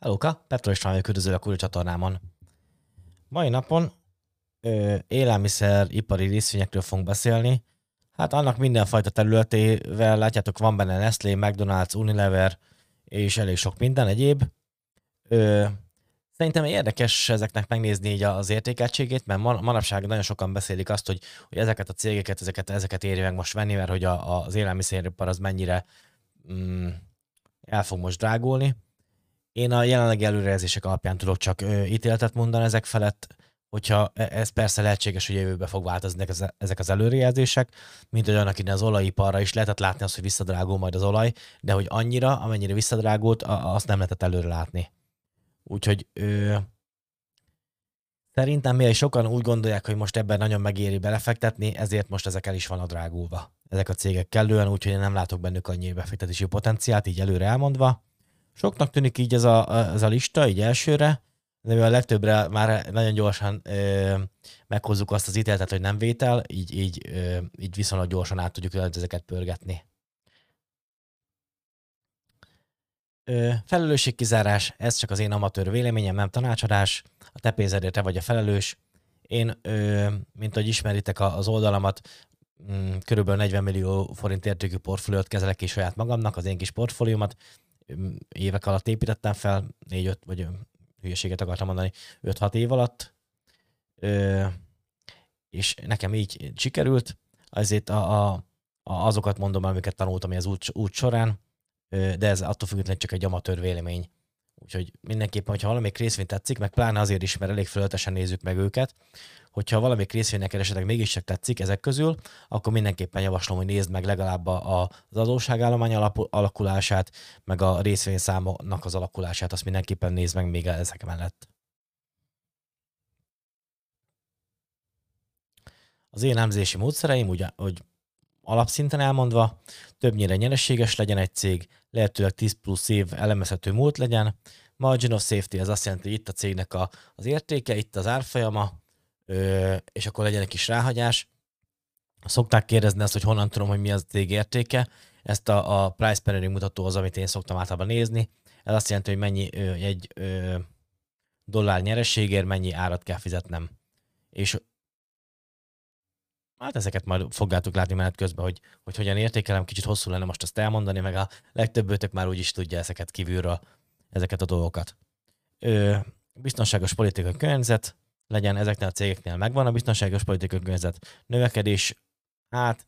Hellóka, Petro István vagyok, üdvözlök a csatornámon. Mai napon ö, élelmiszeripari részvényekről fogunk beszélni. Hát annak mindenfajta területével, látjátok, van benne Nestlé, McDonald's, Unilever és elég sok minden egyéb. Ö, szerintem érdekes ezeknek megnézni így az értékeltségét, mert manapság nagyon sokan beszélik azt, hogy, hogy ezeket a cégeket, ezeket, ezeket érje meg most venni, mert hogy a, az élelmiszeripar az mennyire mm, el fog most drágulni én a jelenlegi előrejelzések alapján tudok csak ö, ítéletet mondani ezek felett, hogyha e, ez persze lehetséges, hogy jövőben fog változni ezek az előrejelzések, mint hogy annak ide az olajiparra is lehetett látni azt, hogy visszadrágul majd az olaj, de hogy annyira, amennyire visszadrágult, azt nem lehetett előre látni. Úgyhogy ö, szerintem mivel sokan úgy gondolják, hogy most ebben nagyon megéri belefektetni, ezért most ezek el is van drágulva. Ezek a cégek kellően, úgyhogy én nem látok bennük annyi befektetési potenciált, így előre elmondva. Soknak tűnik így ez a, ez a lista, így elsőre, de mivel a legtöbbre már nagyon gyorsan ö, meghozzuk azt az ítéletet, hogy nem vétel, így, így, ö, így viszonylag gyorsan át tudjuk ezeket pörgetni. Ö, felelősségkizárás, ez csak az én amatőr véleményem, nem tanácsadás. A te pénzedért te vagy a felelős. Én, ö, mint ahogy ismeritek az oldalamat, mm, körülbelül 40 millió forint értékű portfóliót kezelek ki saját magamnak, az én kis portfóliómat évek alatt építettem fel, négy-öt, vagy hülyeséget akartam mondani, 5-6 év alatt, ö, és nekem így sikerült, ezért a, a, a, azokat mondom, amiket tanultam az út, út során, ö, de ez attól függetlenül csak egy amatőr vélemény. Úgyhogy mindenképpen, hogyha valamelyik részvény tetszik, meg pláne azért is, mert elég fölötesen nézzük meg őket, hogyha valamelyik részvénynek esetleg mégiscsak tetszik ezek közül, akkor mindenképpen javaslom, hogy nézd meg legalább az adósságállomány alakulását, meg a részvényszámoknak az alakulását, azt mindenképpen nézd meg még ezek mellett. Az én elemzési módszereim, ugye, hogy alapszinten elmondva, többnyire nyereséges legyen egy cég, lehetőleg 10 plusz év elemezhető múlt legyen. Margin of safety, ez azt jelenti, hogy itt a cégnek a, az értéke, itt az árfolyama, és akkor legyen egy kis ráhagyás. Szokták kérdezni azt, hogy honnan tudom, hogy mi az cég értéke. Ezt a, a price per earning mutató az, amit én szoktam általában nézni. Ez azt jelenti, hogy mennyi ö, egy ö, dollár nyerességért mennyi árat kell fizetnem. És hát ezeket majd fogjátok látni menet közben, hogy, hogy hogyan értékelem, kicsit hosszú lenne most azt elmondani, meg a legtöbb őtök már úgy is tudja ezeket kívülről, ezeket a dolgokat. Ö, biztonságos politikai környezet, legyen ezeknél a cégeknél megvan a biztonságos politikai környezet, növekedés, hát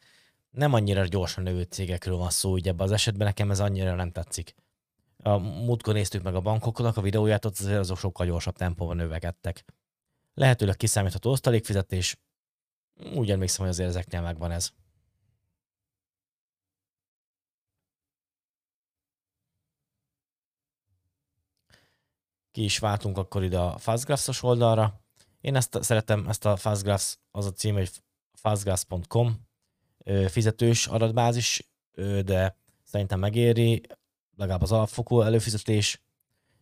nem annyira gyorsan növő cégekről van szó, ugye ebben az esetben nekem ez annyira nem tetszik. A múltkor néztük meg a bankoknak a videóját, ott azért azok sokkal gyorsabb tempóban növekedtek. Lehetőleg kiszámítható osztalékfizetés, úgy emlékszem, hogy azért ezeknél megvan ez. Ki is váltunk akkor ide a Fastgraphs-os oldalra. Én ezt szeretem, ezt a Fastgraphs, az a cím, hogy fastgraphs.com fizetős adatbázis, de szerintem megéri, legalább az alapfokú előfizetés.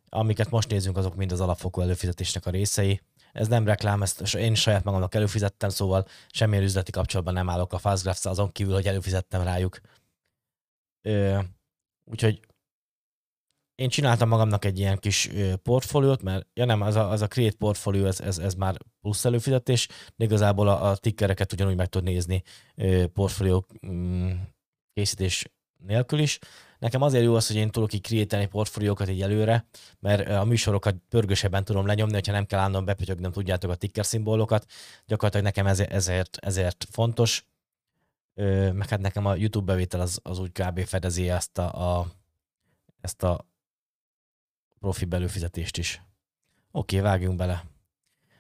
Amiket most nézünk, azok mind az alapfokú előfizetésnek a részei. Ez nem reklám, ezt én saját magamnak előfizettem, szóval semmilyen üzleti kapcsolatban nem állok a Fastgraphs azon kívül, hogy előfizettem rájuk. Úgyhogy én csináltam magamnak egy ilyen kis portfóliót, mert ja nem, az a, az a Create portfólió, ez, ez, ez már plusz előfizetés, de igazából a, a tickereket ugyanúgy meg tud nézni portfólió mm, készítés nélkül is. Nekem azért jó az, hogy én tudok így create portfóliókat így előre, mert a műsorokat pörgősebben tudom lenyomni, hogyha nem kell állandóan bepötyögnem, tudjátok a ticker szimbólokat. Gyakorlatilag nekem ezért, ezért, ezért fontos. Meg hát nekem a YouTube bevétel az, az úgy kb. fedezi ezt a, a ezt a profi belőfizetést is. Oké, vágjunk bele.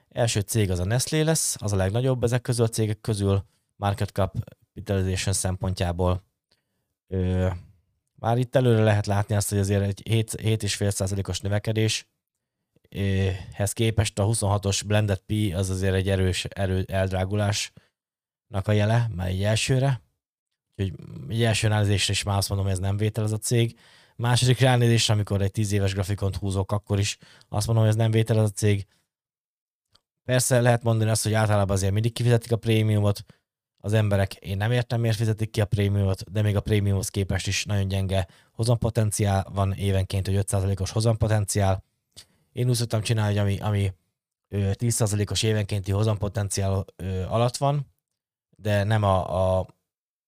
Első cég az a Nestlé lesz, az a legnagyobb ezek közül a cégek közül, market capitalization szempontjából. Ö, már itt előre lehet látni azt, hogy azért egy 7,5%-os növekedés, ehhez képest a 26-os blended P az azért egy erős erő, eldrágulásnak a jele, már egy elsőre. Úgyhogy egy első analízésre is már azt mondom, hogy ez nem vétel az a cég. Második ránézés, amikor egy tíz éves grafikont húzok, akkor is azt mondom, hogy ez nem vétel az a cég. Persze lehet mondani azt, hogy általában azért mindig kifizetik a prémiumot, az emberek, én nem értem, miért fizetik ki a prémiumot, de még a prémiumhoz képest is nagyon gyenge hozampotenciál van évenként, hogy 5%-os hozampotenciál. Én úgy szoktam csinálni, hogy ami, ami 10%-os évenkénti hozampotenciál alatt van, de nem a, a,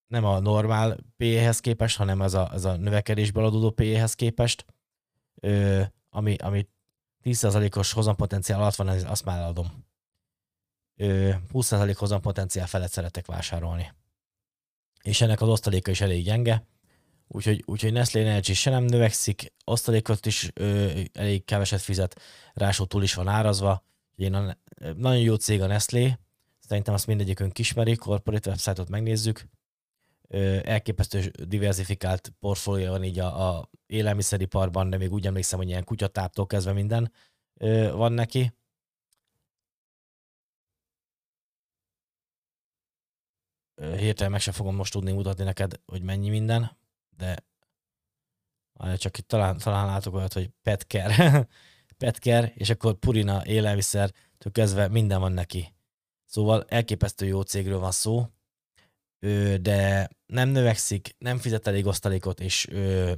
nem a normál PE-hez képest, hanem az a, az a növekedésből adódó PE-hez képest, ami, ami 10%-os hozampotenciál alatt van, azt már adom. 20% hozampotenciál felett szeretek vásárolni. És ennek az osztaléka is elég gyenge, úgyhogy, úgyhogy Nestlé Energy se nem növekszik, osztalékot is ö, elég keveset fizet, ráadásul túl is van árazva. Én a, nagyon jó cég a Nestlé, szerintem azt mindegyikünk ismeri, corporate website-ot megnézzük, elképesztő diversifikált portfólió van így a, a élelmiszeriparban, de még úgy emlékszem, hogy ilyen kutyatáptól kezdve minden van neki. Hirtelen meg sem fogom most tudni mutatni neked, hogy mennyi minden, de csak itt talán, talán látok olyat, hogy Petker, Petker, és akkor Purina élelmiszer, kezdve minden van neki. Szóval elképesztő jó cégről van szó, de nem növekszik, nem fizet elég osztalékot, és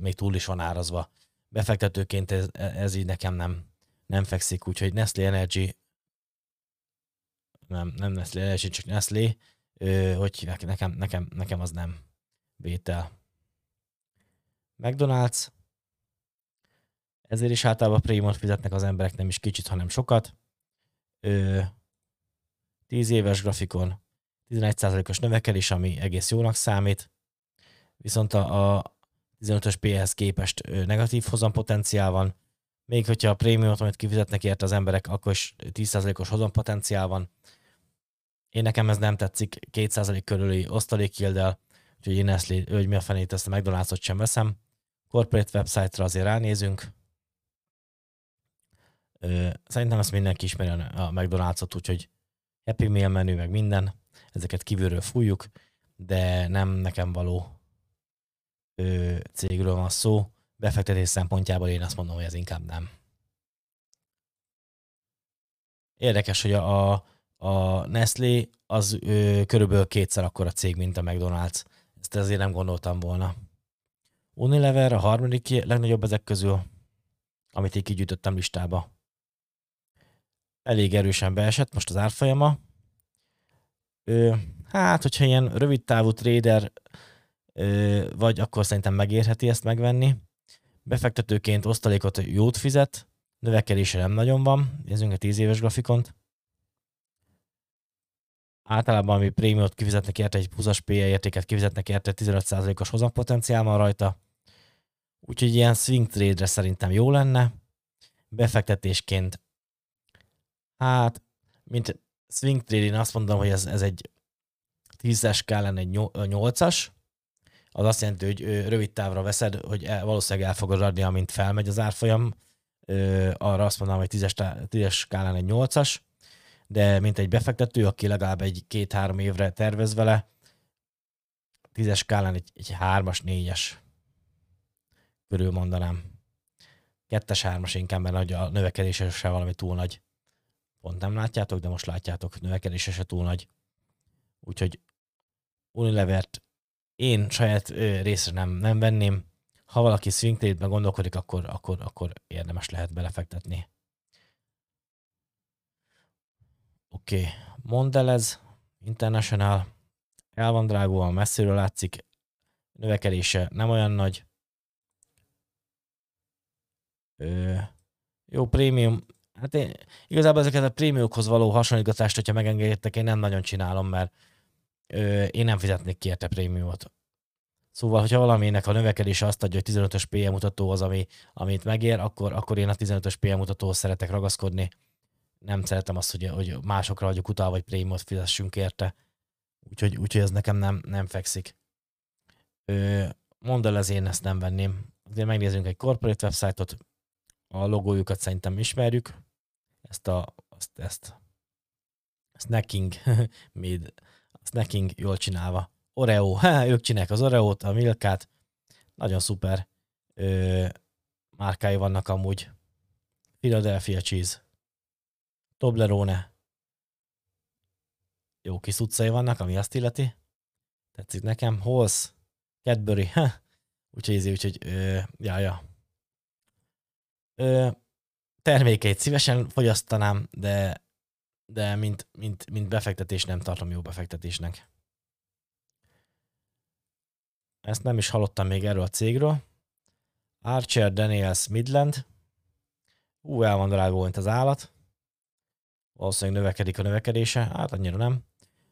még túl is van árazva. Befektetőként ez, ez így nekem nem, nem fekszik, úgyhogy Nestlé Energy, nem, nem Nestlé Energy, csak Nestlé, hogy hívják, nekem, nekem, nekem az nem vétel. McDonald's, ezért is általában prémot fizetnek az emberek nem is kicsit, hanem sokat. Ö, 10 éves grafikon 11%-os növekedés, ami egész jónak számít, viszont a, a 15-ös P-hez képest negatív hozampotenciál van, még hogyha a prémiumot, amit kifizetnek érte az emberek, akkor is 10%-os hozampotenciál van. Én nekem ez nem tetszik, 2% körüli osztalékjildel, úgyhogy én ezt, hogy mi a fenét, ezt a McDonald's-ot sem veszem. Corporate website-ra azért ránézünk. Szerintem ezt mindenki ismeri a McDonald's-ot, úgyhogy Happy Meal menü, meg minden. Ezeket kívülről fújjuk, de nem nekem való cégről van szó. Befektetés szempontjából én azt mondom, hogy ez inkább nem. Érdekes, hogy a, a a Nestlé az ö, körülbelül kétszer akkora cég, mint a McDonald's. Ezt azért nem gondoltam volna. Unilever a harmadik legnagyobb ezek közül, amit így kigyűjtöttem listába. Elég erősen beesett most az árfolyama. Ö, hát, hogyha ilyen rövid távú trader ö, vagy, akkor szerintem megérheti ezt megvenni. Befektetőként osztalékot jót fizet, növekedése nem nagyon van. Nézzünk egy 10 éves grafikont általában ami prémiumot kifizetnek érte, egy 20-as PE értéket kifizetnek érte, 15%-os hozampotenciál van rajta. Úgyhogy ilyen swing trade-re szerintem jó lenne. Befektetésként, hát, mint swing trade, én azt mondom, hogy ez, ez egy 10-es kell lenne egy 8-as, az azt jelenti, hogy rövid távra veszed, hogy valószínűleg el fogod adni, amint felmegy az árfolyam. Arra azt mondom, hogy 10-es, 10-es skálán egy 8-as de mint egy befektető, aki legalább egy két-három évre tervez vele, tízes skálán egy, egy hármas, négyes körül mondanám. Kettes, hármas inkább, mert a növekedése se valami túl nagy. Pont nem látjátok, de most látjátok, növekedése se túl nagy. Úgyhogy Unilevert én saját részre nem, nem venném. Ha valaki swing trade gondolkodik, akkor, akkor, akkor érdemes lehet belefektetni. Oké, okay. Mondelez International el van drágulva, messziről látszik, növekedése nem olyan nagy. Ö, jó, prémium. Hát én igazából ezeket a prémiumokhoz való hasonlítást, hogyha megengedtek, én nem nagyon csinálom, mert ö, én nem fizetnék ki érte prémiumot. Szóval, hogyha valaminek a növekedése azt adja, hogy 15-ös PM mutató az, ami, amit megér, akkor, akkor én a 15-ös PM mutatóhoz szeretek ragaszkodni nem szeretem azt, hogy, hogy másokra vagyok utal, vagy prémiumot fizessünk érte. Úgyhogy, úgyhogy ez nekem nem, nem fekszik. Ö, mondd el, ez én ezt nem venném. Azért megnézzünk egy corporate website-ot, a logójukat szerintem ismerjük. Ezt a, ezt, ezt snacking, made, snacking jól csinálva. Oreo, ha, ők csinálják az Oreo-t, a Milkát, nagyon szuper ö, márkái vannak amúgy. Philadelphia Cheese. Toblerone. Jó kis utcai vannak, ami azt illeti. Tetszik nekem. Holsz, Cadbury. Úgyhogy, úgyhogy, ö, ja, ja. Ö, termékeit szívesen fogyasztanám, de, de mint, mint, mint befektetés nem tartom jó befektetésnek. Ezt nem is hallottam még erről a cégről. Archer Daniels Midland. Ú, el van drágulva, az állat. Valószínűleg növekedik a növekedése, hát annyira nem.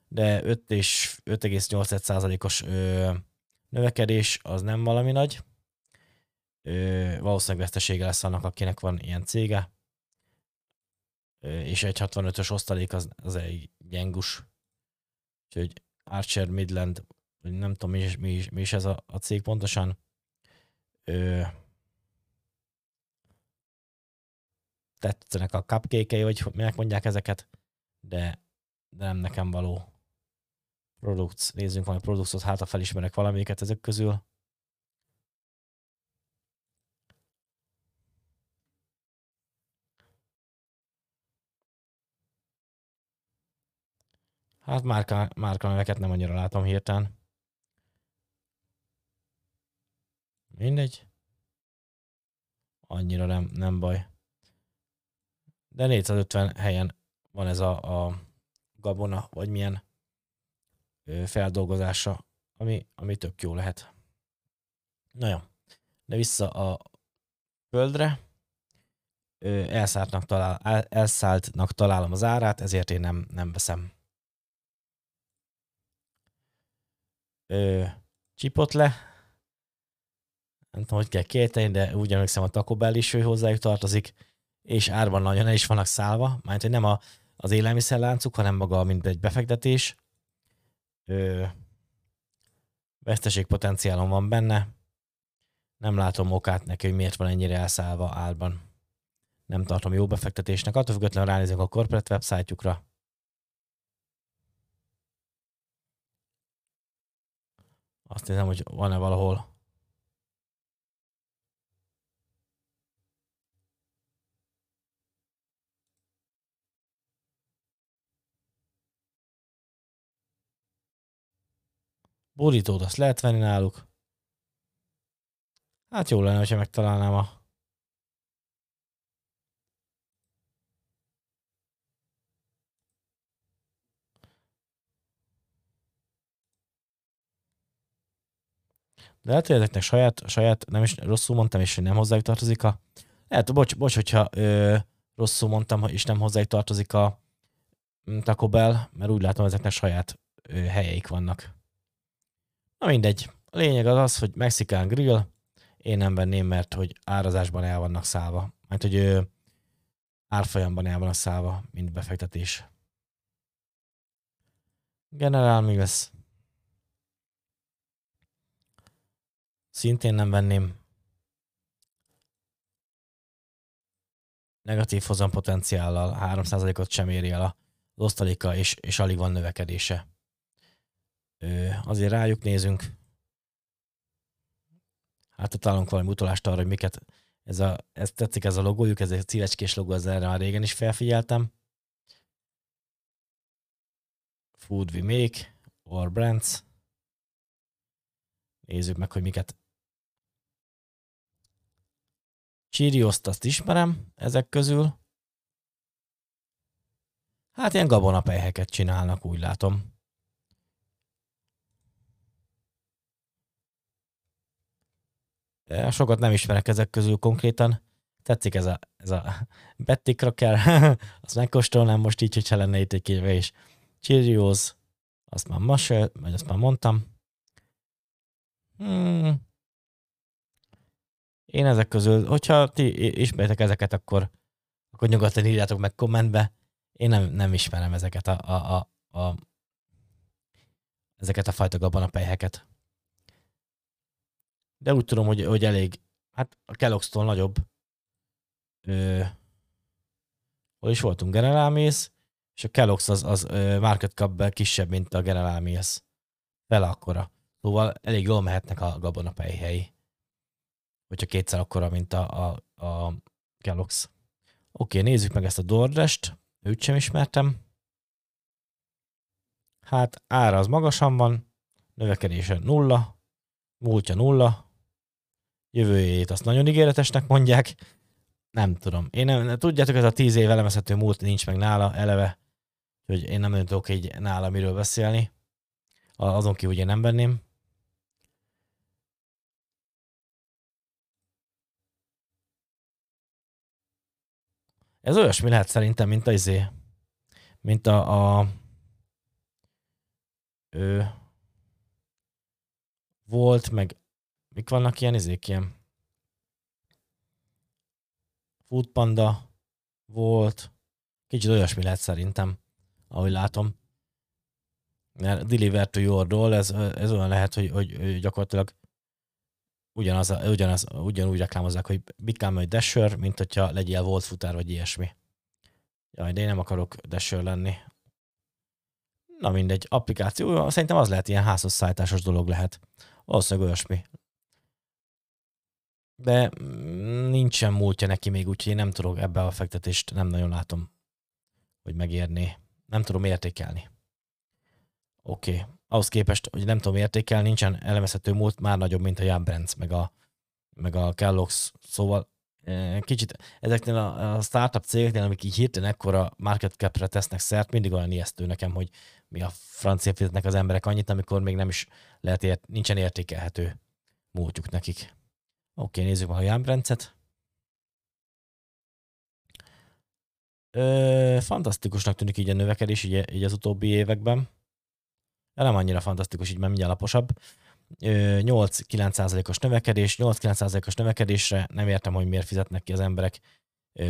De 5 és 5,8%-os növekedés az nem valami nagy. Ö, valószínűleg vesztesége lesz annak, akinek van ilyen cége. Ö, és egy 65-ös osztalék az, az egy gyengus. Úgyhogy Archer Midland, nem tudom mi is, mi is, mi is ez a, a cég pontosan. Ö, tetszenek a cupcake vagy minek mondják ezeket, de, de nem nekem való. Products, nézzünk valami produktot, hát ha felismerek valamiket ezek közül. Hát márka, márka neveket nem annyira látom hirtelen. Mindegy. Annyira nem, nem baj. De 450 helyen van ez a, a gabona, vagy milyen feldolgozása, ami, ami tök jó lehet. Na jó, de vissza a földre. Elszálltnak, talál, elszálltnak találom az árát, ezért én nem, nem veszem. Ö, le. Nem tudom, hogy kell kérteni, de úgy emlékszem, a Taco Bell is ő hozzájuk tartozik, és árban nagyon el is vannak szállva, mert hogy nem a, az élelmiszerláncuk, hanem maga, mint egy befektetés ö, veszteségpotenciálom van benne. Nem látom okát neki, hogy miért van ennyire elszállva árban. Nem tartom jó befektetésnek. Attól függetlenül ránézünk a corporate websájtjukra. Azt nézem, hogy van-e valahol Borítót azt lehet venni náluk. Hát jó lenne, ha megtalálnám a De lehet, hogy ezeknek saját, saját, nem is rosszul mondtam, és nem hozzájuk tartozik a... Lehet, bocs, bocs hogyha ö, rosszul mondtam, és nem hozzájuk tartozik a mm, Taco Bell, mert úgy látom, ezeknek saját ö, helyeik vannak. Na mindegy. A lényeg az az, hogy Mexikán grill, én nem venném, mert hogy árazásban el vannak szállva. Mert hogy ő, árfolyamban el vannak szállva, mint befektetés. General Mills. Szintén nem venném. Negatív hozam potenciállal 3%-ot sem éri el az osztaléka, és, és alig van növekedése azért rájuk nézünk. Hát találunk valami utalást arra, hogy miket, ez, a, ez tetszik ez a logójuk, ez egy szívecskés logó, az erre már régen is felfigyeltem. Food we make, or brands. Nézzük meg, hogy miket. cheerios azt ismerem ezek közül. Hát ilyen gabonapelyheket csinálnak, úgy látom. Sokat nem ismerek ezek közül konkrétan. Tetszik ez a, ez a Betty Crocker, azt megkóstolnám most így, hogyha lenne itt egy kéve is. Cheerios, azt már masel, vagy azt már mondtam. Hmm. Én ezek közül, hogyha ti ismertek ezeket, akkor, akkor nyugodtan írjátok meg kommentbe. Én nem, nem ismerem ezeket a, a, a, a ezeket a fajta gabonapelyheket de úgy tudom, hogy, hogy elég, hát a Kellogg's-tól nagyobb. Ö, hol is voltunk? General Mills, és a Kellogg's az, az ö, market cap kisebb, mint a General Mills. Fele akkora. Szóval elég jól mehetnek a gabonapejhelyi. Hogyha kétszer akkora, mint a, a, a Kellogg's. Oké, nézzük meg ezt a Dordrest. Őt sem ismertem. Hát ára az magasan van, növekedése nulla, múltja nulla, jövőjét azt nagyon ígéretesnek mondják, Nem tudom. Én nem, tudjátok, ez a tíz év elemezhető múlt nincs meg nála eleve, hogy én nem nagyon tudok így nála miről beszélni. Azon kívül ugye nem venném. Ez olyasmi lehet szerintem, mint a izé, mint a, a ő, volt, meg mik vannak ilyen izék, ilyen Foodpanda volt, kicsit olyasmi lehet szerintem, ahogy látom. Mert Deliver to Your Door, ez, ez olyan lehet, hogy, hogy gyakorlatilag ugyanaz, ugyanaz, ugyanúgy reklámozzák, hogy become a dasher, mint hogyha legyél volt futár, vagy ilyesmi. Jaj, de én nem akarok dasher lenni. Na mindegy, applikáció, szerintem az lehet ilyen házhozszállításos dolog lehet. Valószínűleg olyasmi. De nincsen múltja neki még, úgyhogy én nem tudok ebbe a fektetést, nem nagyon látom, hogy megérné. Nem tudom értékelni. Oké. Okay. Ahhoz képest, hogy nem tudom értékelni, nincsen elemezhető múlt, már nagyobb, mint a Jan Brands, meg a, meg a Kellogg's, szóval eh, kicsit ezeknél a, a startup cégeknél, amik így hirtelen ekkora market cap-re tesznek szert, mindig olyan ijesztő nekem, hogy mi a francia fizetnek az emberek annyit, amikor még nem is lehet ért, nincsen értékelhető múltjuk nekik. Oké, nézzük meg a jámbrendszet. Ö, fantasztikusnak tűnik így a növekedés így, így az utóbbi években. De nem annyira fantasztikus, így mert mindjárt laposabb. 8-9%-os növekedés, 8-9%-os növekedésre nem értem, hogy miért fizetnek ki az emberek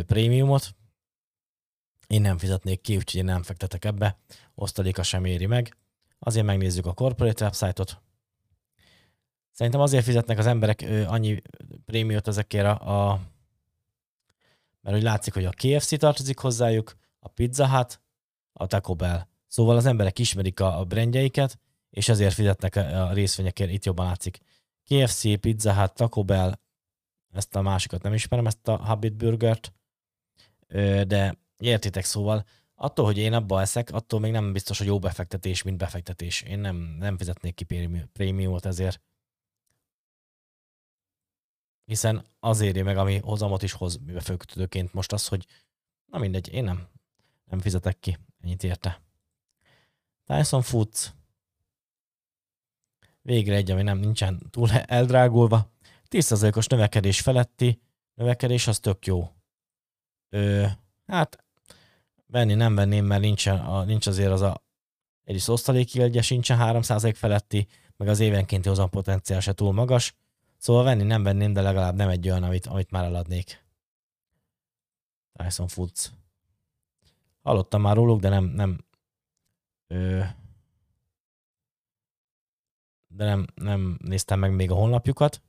prémiumot. Én nem fizetnék ki, úgyhogy én nem fektetek ebbe. Osztaléka sem éri meg. Azért megnézzük a corporate website-ot. Szerintem azért fizetnek az emberek annyi prémiót ezekért a, a mert hogy látszik, hogy a KFC tartozik hozzájuk, a Pizza Hut, a Taco Bell. Szóval az emberek ismerik a, a brandjeiket, és ezért fizetnek a részvényekért, itt jobban látszik. KFC, Pizza Hut, Taco Bell, ezt a másikat nem ismerem, ezt a Habit Burgert, de értitek szóval, attól, hogy én abba eszek, attól még nem biztos, hogy jó befektetés, mint befektetés. Én nem, nem fizetnék ki prémiumot ezért hiszen az éri meg, ami hozamot is hoz befőkötőként most az, hogy na mindegy, én nem, nem fizetek ki ennyit érte. Tyson Foods. Végre egy, ami nem nincsen túl eldrágulva. 10%-os növekedés feletti növekedés, az tök jó. Ö, hát venni nem venném, mert nincsen, a, nincs azért az a egy osztaléki sincsen 3% feletti, meg az évenkénti hozam potenciál se túl magas Szóval venni nem venném, de legalább nem egy olyan, amit, amit már eladnék. Tyson Foods. Hallottam már róluk, de nem, nem, ö, de nem, nem néztem meg még a honlapjukat.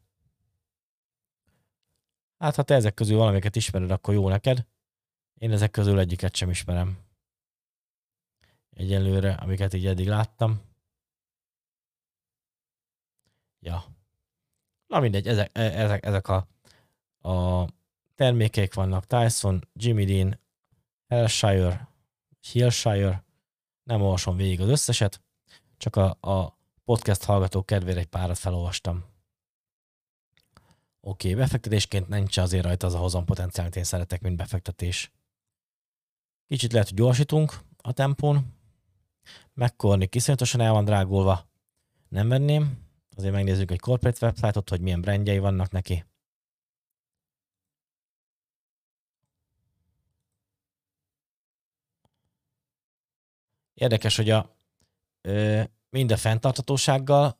Hát, ha te ezek közül valamiket ismered, akkor jó neked. Én ezek közül egyiket sem ismerem. Egyelőre, amiket így eddig láttam. Ja. Na mindegy, ezek, e, ezek, ezek a, a termékek vannak. Tyson, Jimmy Dean, Hillshire, Hillshire, nem olvasom végig az összeset, csak a, a podcast hallgatók kedvére egy párat felolvastam. Oké, okay, befektetésként nincs azért rajta az a hozam potenciál, amit én szeretek, mint befektetés. Kicsit lehet, hogy gyorsítunk a tempón. Megkorni kiszonyatosan el van drágulva. Nem venném. Azért megnézzük egy corporate website-ot, hogy milyen brandjei vannak neki. Érdekes, hogy a, ö, mind a fenntartatósággal,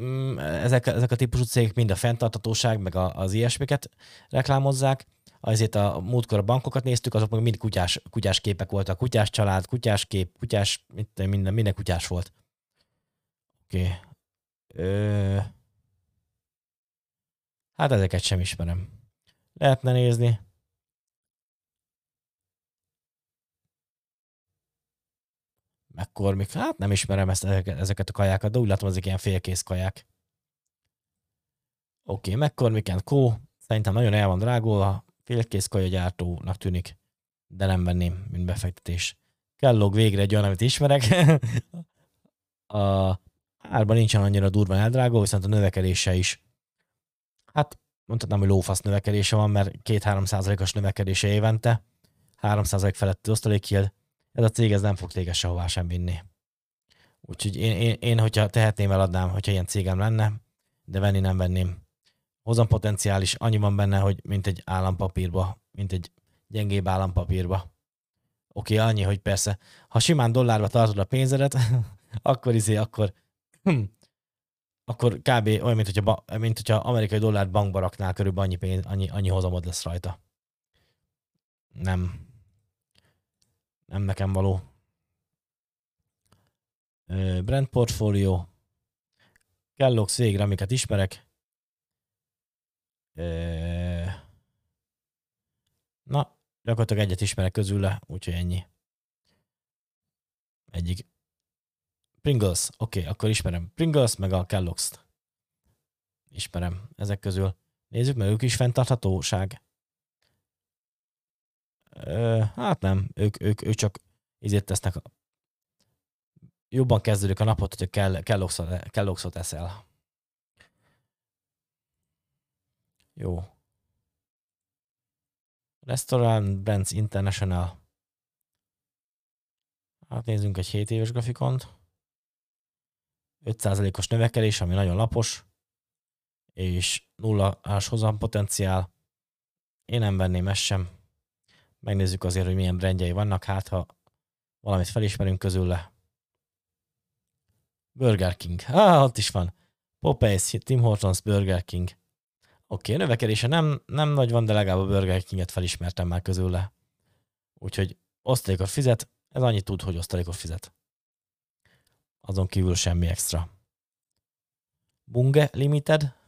mm, ezek, ezek a típusú cégek mind a fenntartatóság, meg a, az ilyesmiket reklámozzák. Azért a múltkor a bankokat néztük, azok meg mind kutyás, kutyás képek voltak. Kutyás család, kutyás kép, kutyás, minden, minden kutyás volt. Oké. Ö... Hát ezeket sem ismerem. Lehetne nézni. Még, hát nem ismerem ezt, ezeket a kajákat, de úgy látom, ezek ilyen félkész kaják. Oké, okay, McCormick Co. Szerintem nagyon el van drágulva, félkész kaja gyártónak tűnik, de nem venném, mint befektetés. Kellog végre egy olyan, amit ismerek. a árban nincsen annyira durva eldrágó, viszont a növekedése is. Hát mondhatnám, hogy lófasz növekedése van, mert 2-3 százalékos növekedése évente, 3 százalék feletti osztalékhild, ez a cég ez nem fog téged sehová sem vinni. Úgyhogy én, én, én, hogyha tehetném, eladnám, hogyha ilyen cégem lenne, de venni nem venném. Hozam potenciális, annyi van benne, hogy mint egy állampapírba, mint egy gyengébb állampapírba. Oké, okay, annyi, hogy persze, ha simán dollárba tartod a pénzedet, akkor izé, akkor hm, akkor kb. olyan, mint hogyha, mint hogyha amerikai dollárt bankba raknál, körülbelül annyi, pénz, annyi, annyi hozamod lesz rajta. Nem. Nem nekem való. Brand portfólió. Kellogg's végre, amiket ismerek. Na, gyakorlatilag egyet ismerek közül, úgyhogy ennyi. Egyik Pringles, oké, okay, akkor ismerem. Pringles, meg a Kellogg's-t. Ismerem ezek közül. Nézzük, mert ők is fenntarthatóság. Ö, hát nem, ők, ők, ők csak izért tesznek. Jobban kezdődik a napot, hogy kell, Kellogg's-ot eszel. Jó. Restaurant Brands International. Hát nézzünk egy 7 éves grafikont. 5%-os növekedés, ami nagyon lapos, és nulla-ás hozam potenciál. Én nem venném ezt sem. Megnézzük azért, hogy milyen brandjei vannak, hát ha valamit felismerünk közülle. Burger King. Ah, ott is van. Popeyes, Tim Hortons, Burger King. Oké, okay, növekedése nem, nem nagy van, de legalább a Burger Kinget felismertem már közülle. Úgyhogy osztalékot fizet, ez annyit tud, hogy osztalékot fizet azon kívül semmi extra. Bunge Limited.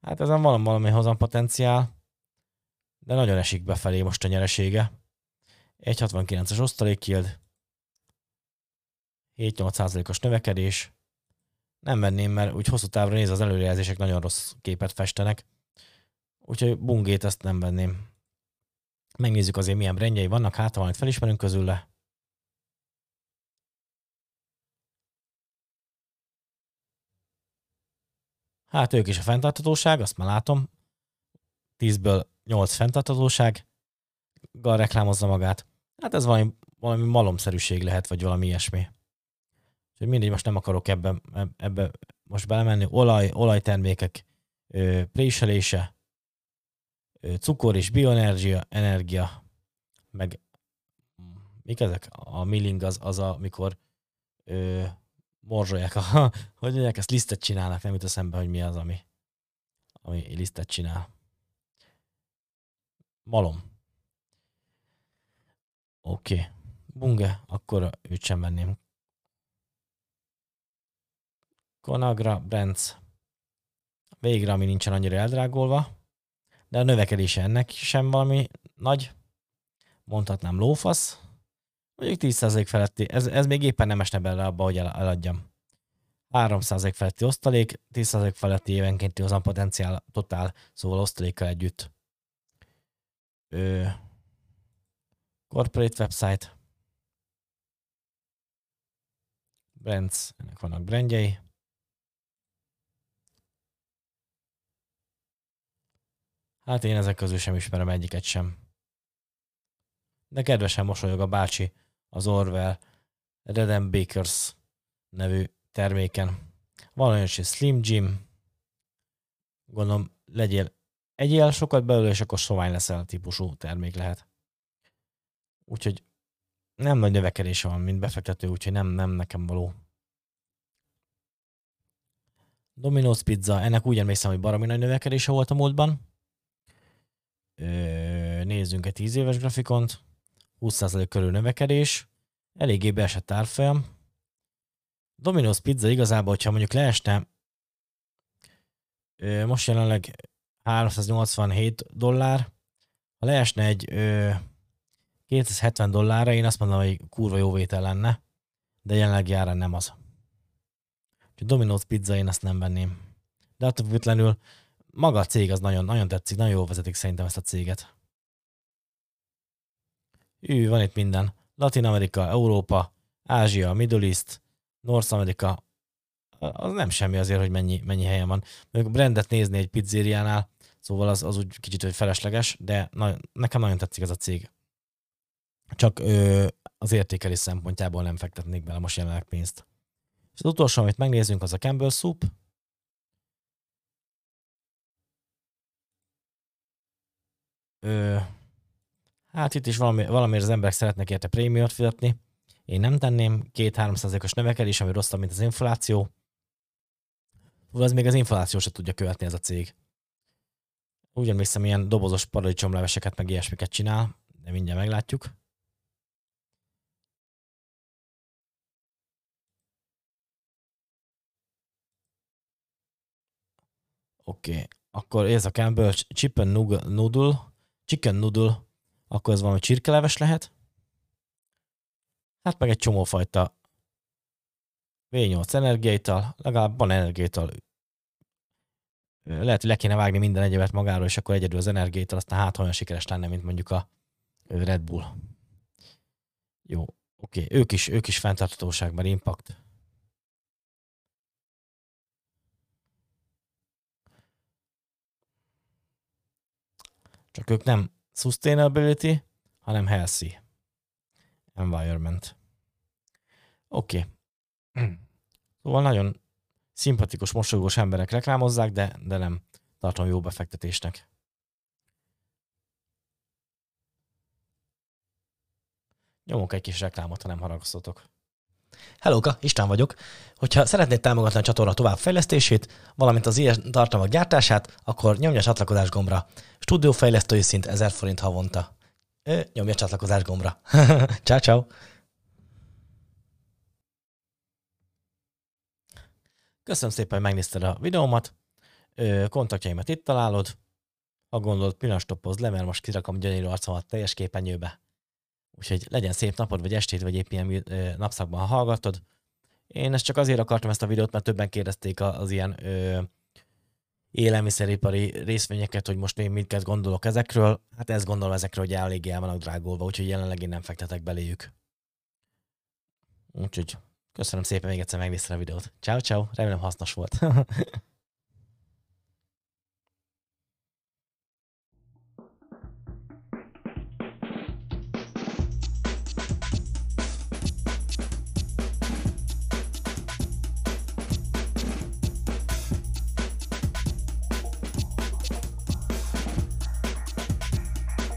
hát ezen van valami hozam potenciál, de nagyon esik befelé most a nyeresége. 1,69-es osztalék yield, 7-8%-os növekedés. Nem venném, mert úgy hosszú távra néz az előrejelzések nagyon rossz képet festenek. Úgyhogy bungét ezt nem venném. Megnézzük azért, milyen brendjei vannak, hát ha valamit felismerünk közülle. Hát ők is a fenntartatóság, azt már látom. 10-ből 8 fenntartatóság. Gal reklámozza magát. Hát ez valami, valami malomszerűség lehet, vagy valami ilyesmi. Úgyhogy mindig most nem akarok ebbe, ebbe most belemenni. Olaj, olajtermékek préselése, cukor és bioenergia, energia, meg mik ezek? A milling az, az a, mikor ö, morzsolják, a, hogy mondják, ezt lisztet csinálnak, nem jut eszembe, hogy mi az, ami, ami lisztet csinál. Malom. Oké. Okay. Bunge, akkor őt sem venném. Conagra, Brands. Végre, ami nincsen annyira eldrágolva de a növekedése ennek sem valami nagy, mondhatnám lófasz, mondjuk 10% feletti, ez, ez még éppen nem esne bele abba, hogy el, eladjam. 3% feletti osztalék, 10% feletti évenkénti hozam potenciál totál, szóval osztalékkal együtt. Ö, corporate website. Brands, ennek vannak brandjei. Hát én ezek közül sem ismerem egyiket sem. De kedvesen mosolyog a bácsi az Orwell Redem Bakers nevű terméken. Van olyan is, Slim Jim. Gondolom, legyél, egyél sokat belőle, és akkor sovány leszel típusú termék lehet. Úgyhogy nem nagy növekedése van, mint befektető, úgyhogy nem, nem nekem való. Domino's Pizza, ennek úgy emlékszem, hogy baromi nagy növekedése volt a múltban nézzünk egy 10 éves grafikont, 20% körül növekedés, eléggé beesett árfolyam. Domino's Pizza igazából, hogyha mondjuk leesne, most jelenleg 387 dollár, ha leesne egy 270 dollárra, én azt mondom, hogy kurva jó vétel lenne, de jelenleg járán nem az. Domino's Pizza én azt nem venném. De attól függetlenül maga a cég az nagyon, nagyon tetszik, nagyon jól vezetik szerintem ezt a céget. Ő, van itt minden. Latin Amerika, Európa, Ázsia, Middle East, North America, az nem semmi azért, hogy mennyi, mennyi helyen van. Még brandet nézni egy pizzériánál, szóval az, az úgy kicsit hogy felesleges, de na, nekem nagyon tetszik ez a cég. Csak ö, az értékelés szempontjából nem fektetnék bele most jelenleg pénzt. És az utolsó, amit megnézzünk, az a Campbell Soup. Ö, hát itt is valami, valamiért az emberek szeretnek érte prémiumot fizetni. Én nem tenném, két 300 os növekedés, ami rosszabb, mint az infláció. Az még az infláció se tudja követni ez a cég. Úgy emlékszem, ilyen dobozos paradicsomleveseket, meg ilyesmiket csinál, de mindjárt meglátjuk. Oké, okay. akkor ez a Campbell Chicken Noodle, Chicken Noodle, akkor ez valami csirkeleves lehet. Hát meg egy csomófajta V8 energiaital, legalább van energiaital. Lehet, hogy le kéne vágni minden egyebet magáról, és akkor egyedül az energiaital, aztán hát olyan sikeres lenne, mint mondjuk a Red Bull. Jó, oké, okay. ők is, ők is fenntartatóságban, impact. Csak ők nem sustainability, hanem healthy environment. Oké. Okay. Szóval nagyon szimpatikus, mosolygós emberek reklámozzák, de, de nem tartom jó befektetésnek. Nyomok egy kis reklámot, ha nem haragsztotok. Hellóka, István vagyok. Hogyha szeretnéd támogatni a csatorna továbbfejlesztését, valamint az ilyen tartalmak gyártását, akkor nyomj a csatlakozás gombra. Stúdiófejlesztői szint 1000 forint havonta. Nyomj a csatlakozás gombra. ciao, ciao. Köszönöm szépen, hogy megnézted a videómat. Kontaktjaimat itt találod. Ha gondolod, pillanatoppozd le, mert most kirakom gyönyörű arcomat teljes képenyőbe. Úgyhogy legyen szép napod, vagy estét, vagy épp ilyen napszakban, ha hallgatod. Én ezt csak azért akartam ezt a videót, mert többen kérdezték az ilyen ö, élelmiszeripari részvényeket, hogy most én mit gondolok ezekről. Hát ezt gondolom ezekről, hogy eléggé el vannak drágulva, úgyhogy jelenleg én nem fektetek beléjük. Úgyhogy köszönöm szépen még egyszer megnézted a videót. Ciao, ciao, remélem hasznos volt.